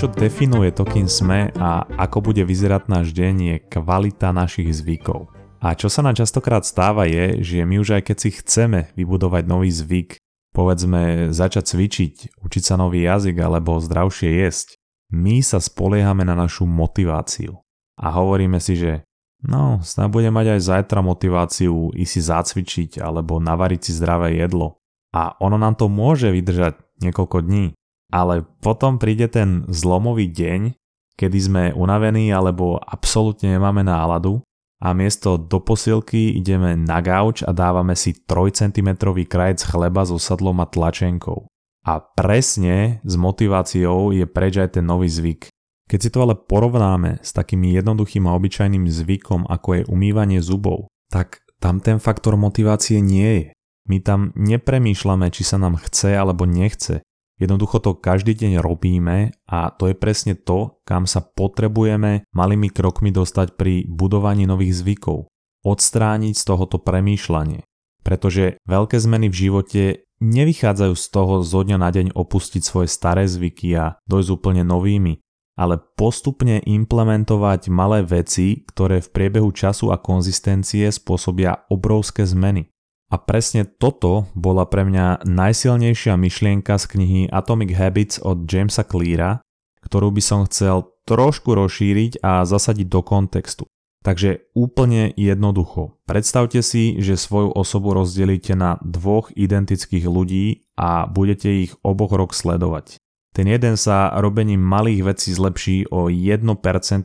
čo definuje to, kým sme a ako bude vyzerať náš deň je kvalita našich zvykov. A čo sa nám častokrát stáva je, že my už aj keď si chceme vybudovať nový zvyk, povedzme začať cvičiť, učiť sa nový jazyk alebo zdravšie jesť, my sa spoliehame na našu motiváciu. A hovoríme si, že no, snad budem mať aj zajtra motiváciu ísť si zacvičiť alebo navariť si zdravé jedlo. A ono nám to môže vydržať niekoľko dní. Ale potom príde ten zlomový deň, kedy sme unavení alebo absolútne nemáme náladu a miesto do posilky ideme na gauč a dávame si 3 cm krajec chleba so sadlom a tlačenkou. A presne s motiváciou je preč aj ten nový zvyk. Keď si to ale porovnáme s takým jednoduchým a obyčajným zvykom, ako je umývanie zubov, tak tam ten faktor motivácie nie je. My tam nepremýšľame, či sa nám chce alebo nechce. Jednoducho to každý deň robíme a to je presne to, kam sa potrebujeme malými krokmi dostať pri budovaní nových zvykov. Odstrániť z tohoto premýšľanie. Pretože veľké zmeny v živote nevychádzajú z toho zo dňa na deň opustiť svoje staré zvyky a dojsť úplne novými, ale postupne implementovať malé veci, ktoré v priebehu času a konzistencie spôsobia obrovské zmeny. A presne toto bola pre mňa najsilnejšia myšlienka z knihy Atomic Habits od Jamesa Cleara, ktorú by som chcel trošku rozšíriť a zasadiť do kontextu. Takže úplne jednoducho. Predstavte si, že svoju osobu rozdelíte na dvoch identických ľudí a budete ich oboch rok sledovať. Ten jeden sa robením malých vecí zlepší o 1%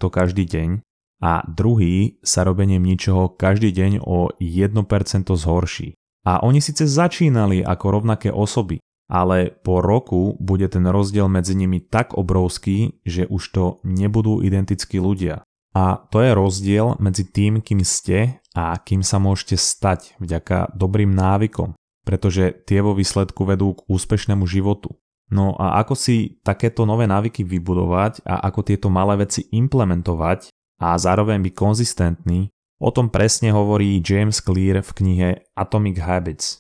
každý deň a druhý sa robením ničoho každý deň o 1% zhorší. A oni síce začínali ako rovnaké osoby, ale po roku bude ten rozdiel medzi nimi tak obrovský, že už to nebudú identickí ľudia. A to je rozdiel medzi tým, kým ste a kým sa môžete stať vďaka dobrým návykom, pretože tie vo výsledku vedú k úspešnému životu. No a ako si takéto nové návyky vybudovať a ako tieto malé veci implementovať, a zároveň byť konzistentný, o tom presne hovorí James Clear v knihe Atomic Habits.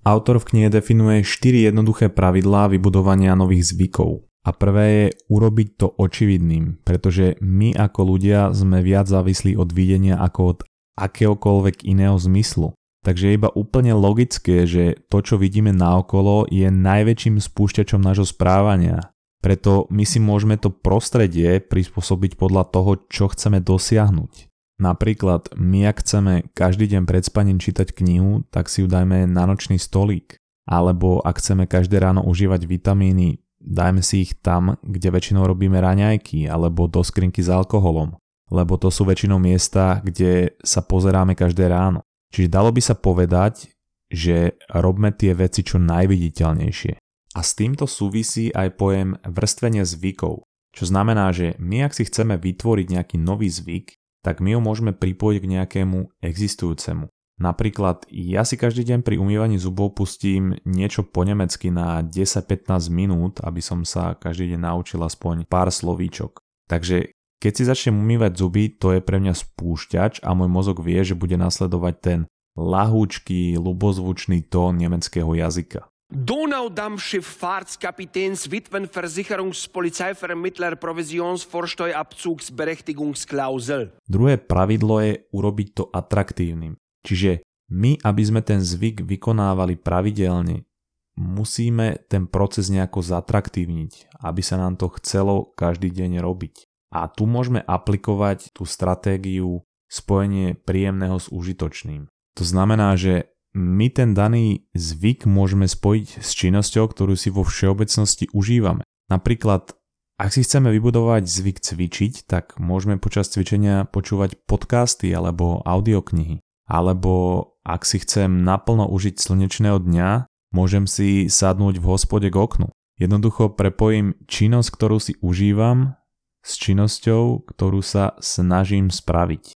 Autor v knihe definuje 4 jednoduché pravidlá vybudovania nových zvykov. A prvé je urobiť to očividným, pretože my ako ľudia sme viac závislí od videnia ako od akéhokoľvek iného zmyslu. Takže je iba úplne logické, že to, čo vidíme naokolo, je najväčším spúšťačom nášho správania. Preto my si môžeme to prostredie prispôsobiť podľa toho, čo chceme dosiahnuť. Napríklad, my ak chceme každý deň pred spaním čítať knihu, tak si ju dajme na nočný stolík. Alebo ak chceme každé ráno užívať vitamíny, dajme si ich tam, kde väčšinou robíme raňajky alebo do skrinky s alkoholom. Lebo to sú väčšinou miesta, kde sa pozeráme každé ráno. Čiže dalo by sa povedať, že robme tie veci čo najviditeľnejšie. A s týmto súvisí aj pojem vrstvenie zvykov, čo znamená, že my ak si chceme vytvoriť nejaký nový zvyk, tak my ho môžeme pripojiť k nejakému existujúcemu. Napríklad ja si každý deň pri umývaní zubov pustím niečo po nemecky na 10-15 minút, aby som sa každý deň naučil aspoň pár slovíčok. Takže keď si začnem umývať zuby, to je pre mňa spúšťač a môj mozog vie, že bude nasledovať ten lahúčký, lubozvučný tón nemeckého jazyka. Donaudampfschiff Fahrtskapitäns Witwenversicherungspolizeivermittler Provisionsvorsteuerabzugsberechtigungsklausel. Druhé pravidlo je urobiť to atraktívnym. Čiže my, aby sme ten zvyk vykonávali pravidelne, musíme ten proces nejako zatraktívniť, aby sa nám to chcelo každý deň robiť. A tu môžeme aplikovať tú stratégiu spojenie príjemného s užitočným. To znamená, že my ten daný zvyk môžeme spojiť s činnosťou, ktorú si vo všeobecnosti užívame. Napríklad, ak si chceme vybudovať zvyk cvičiť, tak môžeme počas cvičenia počúvať podcasty alebo audioknihy. Alebo ak si chcem naplno užiť slnečného dňa, môžem si sadnúť v hospode k oknu. Jednoducho prepojím činnosť, ktorú si užívam s činnosťou, ktorú sa snažím spraviť.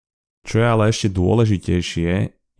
Čo je ale ešte dôležitejšie,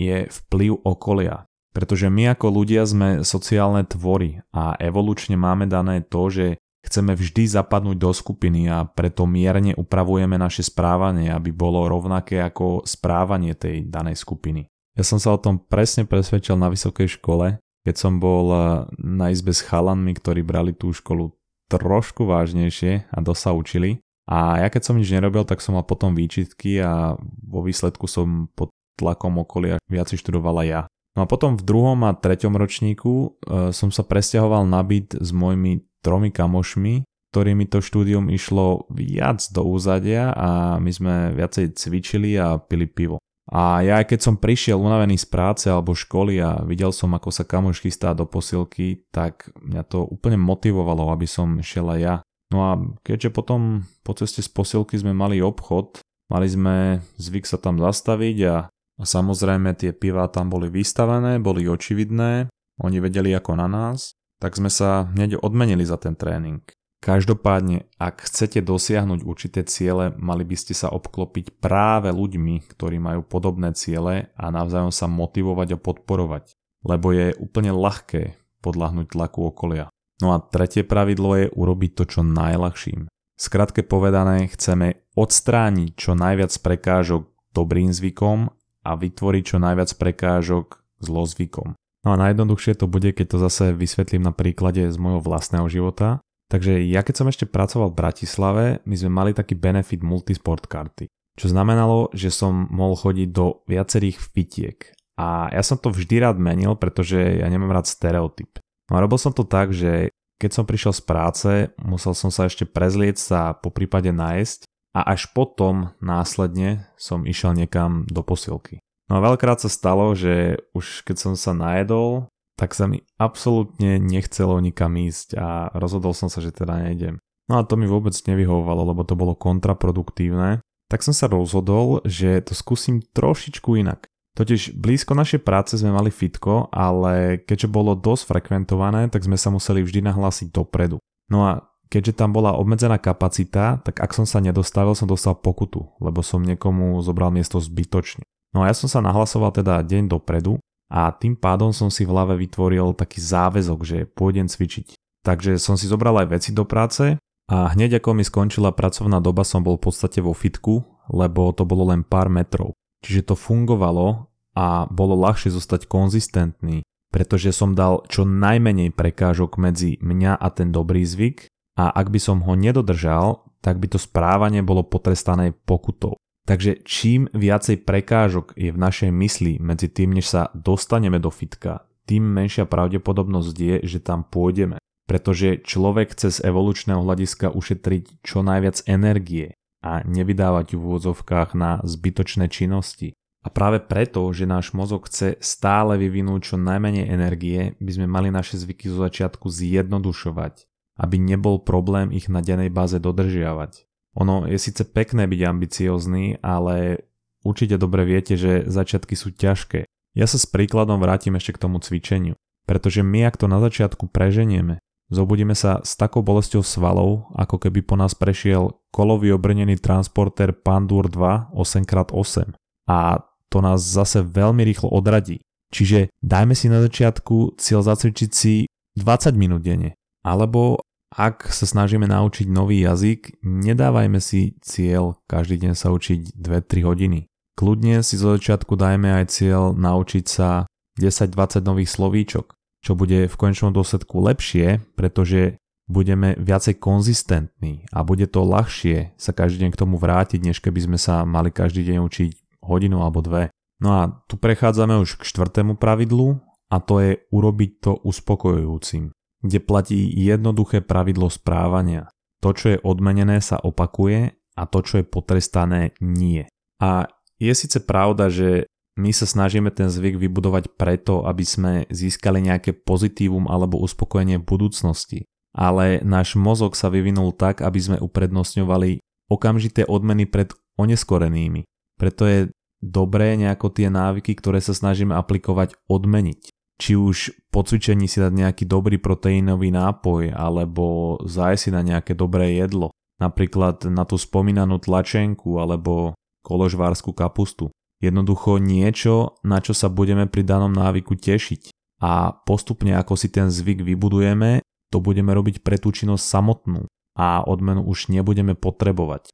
je vplyv okolia. Pretože my ako ľudia sme sociálne tvory a evolučne máme dané to, že chceme vždy zapadnúť do skupiny a preto mierne upravujeme naše správanie, aby bolo rovnaké ako správanie tej danej skupiny. Ja som sa o tom presne presvedčil na vysokej škole, keď som bol eh, na izbe s chalanmi, ktorí brali tú školu trošku vážnejšie a dosť sa učili. A ja keď som nič nerobil, tak som mal potom výčitky a vo výsledku som pod tlakom okolia viac študovala ja. No a potom v druhom a treťom ročníku e, som sa presťahoval na byt s mojimi tromi kamošmi, ktorými to štúdium išlo viac do úzadia a my sme viacej cvičili a pili pivo. A ja keď som prišiel unavený z práce alebo školy a videl som, ako sa kamoš chystá do posilky, tak mňa to úplne motivovalo, aby som šiel aj ja. No a keďže potom po ceste z posilky sme mali obchod, mali sme zvyk sa tam zastaviť a, a samozrejme tie piva tam boli vystavené, boli očividné, oni vedeli ako na nás, tak sme sa hneď odmenili za ten tréning. Každopádne, ak chcete dosiahnuť určité ciele, mali by ste sa obklopiť práve ľuďmi, ktorí majú podobné ciele a navzájom sa motivovať a podporovať, lebo je úplne ľahké podľahnuť tlaku okolia. No a tretie pravidlo je urobiť to čo najľahším. Skratke povedané, chceme odstrániť čo najviac prekážok dobrým zvykom a vytvoriť čo najviac prekážok zlozvykom. No a najjednoduchšie to bude, keď to zase vysvetlím na príklade z môjho vlastného života. Takže ja keď som ešte pracoval v Bratislave, my sme mali taký benefit multisport karty. Čo znamenalo, že som mohol chodiť do viacerých fitiek. A ja som to vždy rád menil, pretože ja nemám rád stereotyp. No a robil som to tak, že keď som prišiel z práce, musel som sa ešte prezlieť sa po prípade nájsť a až potom následne som išiel niekam do posilky. No a veľkrát sa stalo, že už keď som sa najedol, tak sa mi absolútne nechcelo nikam ísť a rozhodol som sa, že teda nejdem. No a to mi vôbec nevyhovovalo, lebo to bolo kontraproduktívne. Tak som sa rozhodol, že to skúsim trošičku inak. Totiž blízko našej práce sme mali fitko, ale keďže bolo dosť frekventované, tak sme sa museli vždy nahlásiť dopredu. No a keďže tam bola obmedzená kapacita, tak ak som sa nedostavil, som dostal pokutu, lebo som niekomu zobral miesto zbytočne. No a ja som sa nahlasoval teda deň dopredu a tým pádom som si v hlave vytvoril taký záväzok, že pôjdem cvičiť. Takže som si zobral aj veci do práce a hneď ako mi skončila pracovná doba som bol v podstate vo fitku, lebo to bolo len pár metrov. Čiže to fungovalo a bolo ľahšie zostať konzistentný, pretože som dal čo najmenej prekážok medzi mňa a ten dobrý zvyk a ak by som ho nedodržal, tak by to správanie bolo potrestané pokutou. Takže čím viacej prekážok je v našej mysli medzi tým, než sa dostaneme do fitka, tým menšia pravdepodobnosť je, že tam pôjdeme. Pretože človek chce z evolučného hľadiska ušetriť čo najviac energie a nevydávať v úvodzovkách na zbytočné činnosti. A práve preto, že náš mozog chce stále vyvinúť čo najmenej energie, by sme mali naše zvyky zo začiatku zjednodušovať, aby nebol problém ich na dennej báze dodržiavať. Ono je síce pekné byť ambiciózny, ale určite dobre viete, že začiatky sú ťažké. Ja sa s príkladom vrátim ešte k tomu cvičeniu, pretože my ak to na začiatku preženieme, zobudíme sa s takou bolesťou svalov, ako keby po nás prešiel kolový obrnený transporter Pandur 2 8x8 a to nás zase veľmi rýchlo odradí. Čiže dajme si na začiatku cieľ zacvičiť si 20 minút denne. Alebo ak sa snažíme naučiť nový jazyk, nedávajme si cieľ každý deň sa učiť 2-3 hodiny. Kľudne si zo začiatku dajme aj cieľ naučiť sa 10-20 nových slovíčok, čo bude v konečnom dôsledku lepšie, pretože budeme viacej konzistentní a bude to ľahšie sa každý deň k tomu vrátiť, než keby sme sa mali každý deň učiť hodinu alebo dve. No a tu prechádzame už k štvrtému pravidlu a to je urobiť to uspokojujúcim kde platí jednoduché pravidlo správania. To, čo je odmenené, sa opakuje a to, čo je potrestané, nie. A je síce pravda, že my sa snažíme ten zvyk vybudovať preto, aby sme získali nejaké pozitívum alebo uspokojenie budúcnosti. Ale náš mozog sa vyvinul tak, aby sme uprednostňovali okamžité odmeny pred oneskorenými. Preto je dobré nejako tie návyky, ktoré sa snažíme aplikovať, odmeniť či už po cvičení si dať nejaký dobrý proteínový nápoj alebo zájsť na nejaké dobré jedlo, napríklad na tú spomínanú tlačenku alebo koložvárskú kapustu. Jednoducho niečo, na čo sa budeme pri danom návyku tešiť. A postupne ako si ten zvyk vybudujeme, to budeme robiť pre tú činnosť samotnú a odmenu už nebudeme potrebovať.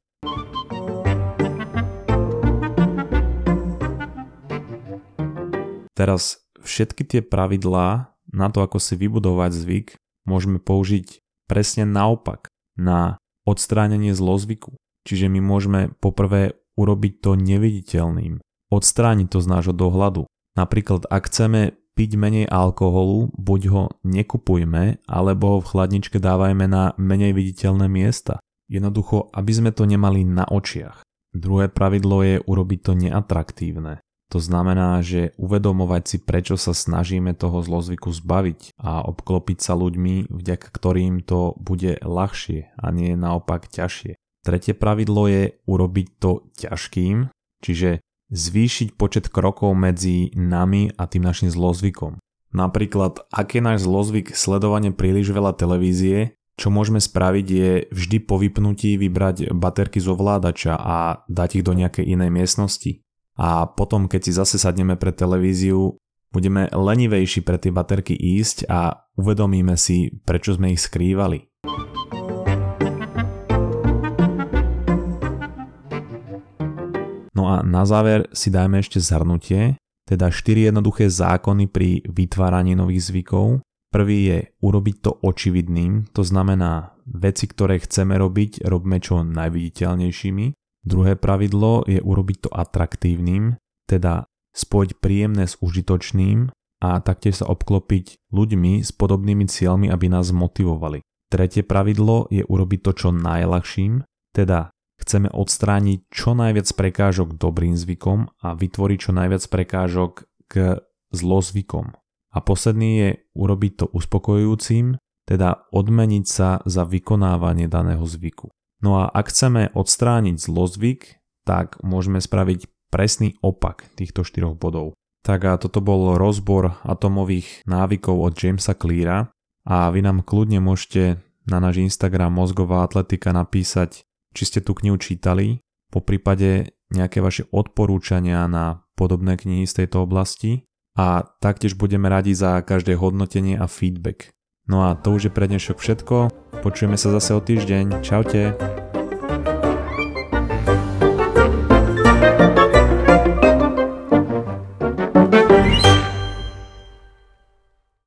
Teraz všetky tie pravidlá na to, ako si vybudovať zvyk, môžeme použiť presne naopak na odstránenie zlozvyku. Čiže my môžeme poprvé urobiť to neviditeľným, odstrániť to z nášho dohľadu. Napríklad, ak chceme piť menej alkoholu, buď ho nekupujme, alebo ho v chladničke dávajme na menej viditeľné miesta. Jednoducho, aby sme to nemali na očiach. Druhé pravidlo je urobiť to neatraktívne. To znamená, že uvedomovať si, prečo sa snažíme toho zlozvyku zbaviť a obklopiť sa ľuďmi, vďaka ktorým to bude ľahšie a nie naopak ťažšie. Tretie pravidlo je urobiť to ťažkým, čiže zvýšiť počet krokov medzi nami a tým našim zlozvykom. Napríklad, ak je náš zlozvyk sledovanie príliš veľa televízie, čo môžeme spraviť je vždy po vypnutí vybrať baterky z ovládača a dať ich do nejakej inej miestnosti. A potom, keď si zase sadneme pre televíziu, budeme lenivejší pre tie baterky ísť a uvedomíme si, prečo sme ich skrývali. A na záver si dajme ešte zhrnutie, teda 4 jednoduché zákony pri vytváraní nových zvykov, Prvý je urobiť to očividným, to znamená veci, ktoré chceme robiť, robme čo najviditeľnejšími. Druhé pravidlo je urobiť to atraktívnym, teda spojiť príjemné s užitočným a taktiež sa obklopiť ľuďmi s podobnými cieľmi, aby nás motivovali. Tretie pravidlo je urobiť to čo najľahším, teda chceme odstrániť čo najviac prekážok dobrým zvykom a vytvoriť čo najviac prekážok k zlozvykom. A posledný je urobiť to uspokojujúcim, teda odmeniť sa za vykonávanie daného zvyku. No a ak chceme odstrániť zlozvyk, tak môžeme spraviť presný opak týchto štyroch bodov. Tak a toto bol rozbor atomových návykov od Jamesa Cleara a vy nám kľudne môžete na náš Instagram Mozgová atletika napísať, či ste tú knihu čítali, po prípade nejaké vaše odporúčania na podobné knihy z tejto oblasti a taktiež budeme radi za každé hodnotenie a feedback. No a to už je pre dnešok všetko, počujeme sa zase o týždeň, čaute.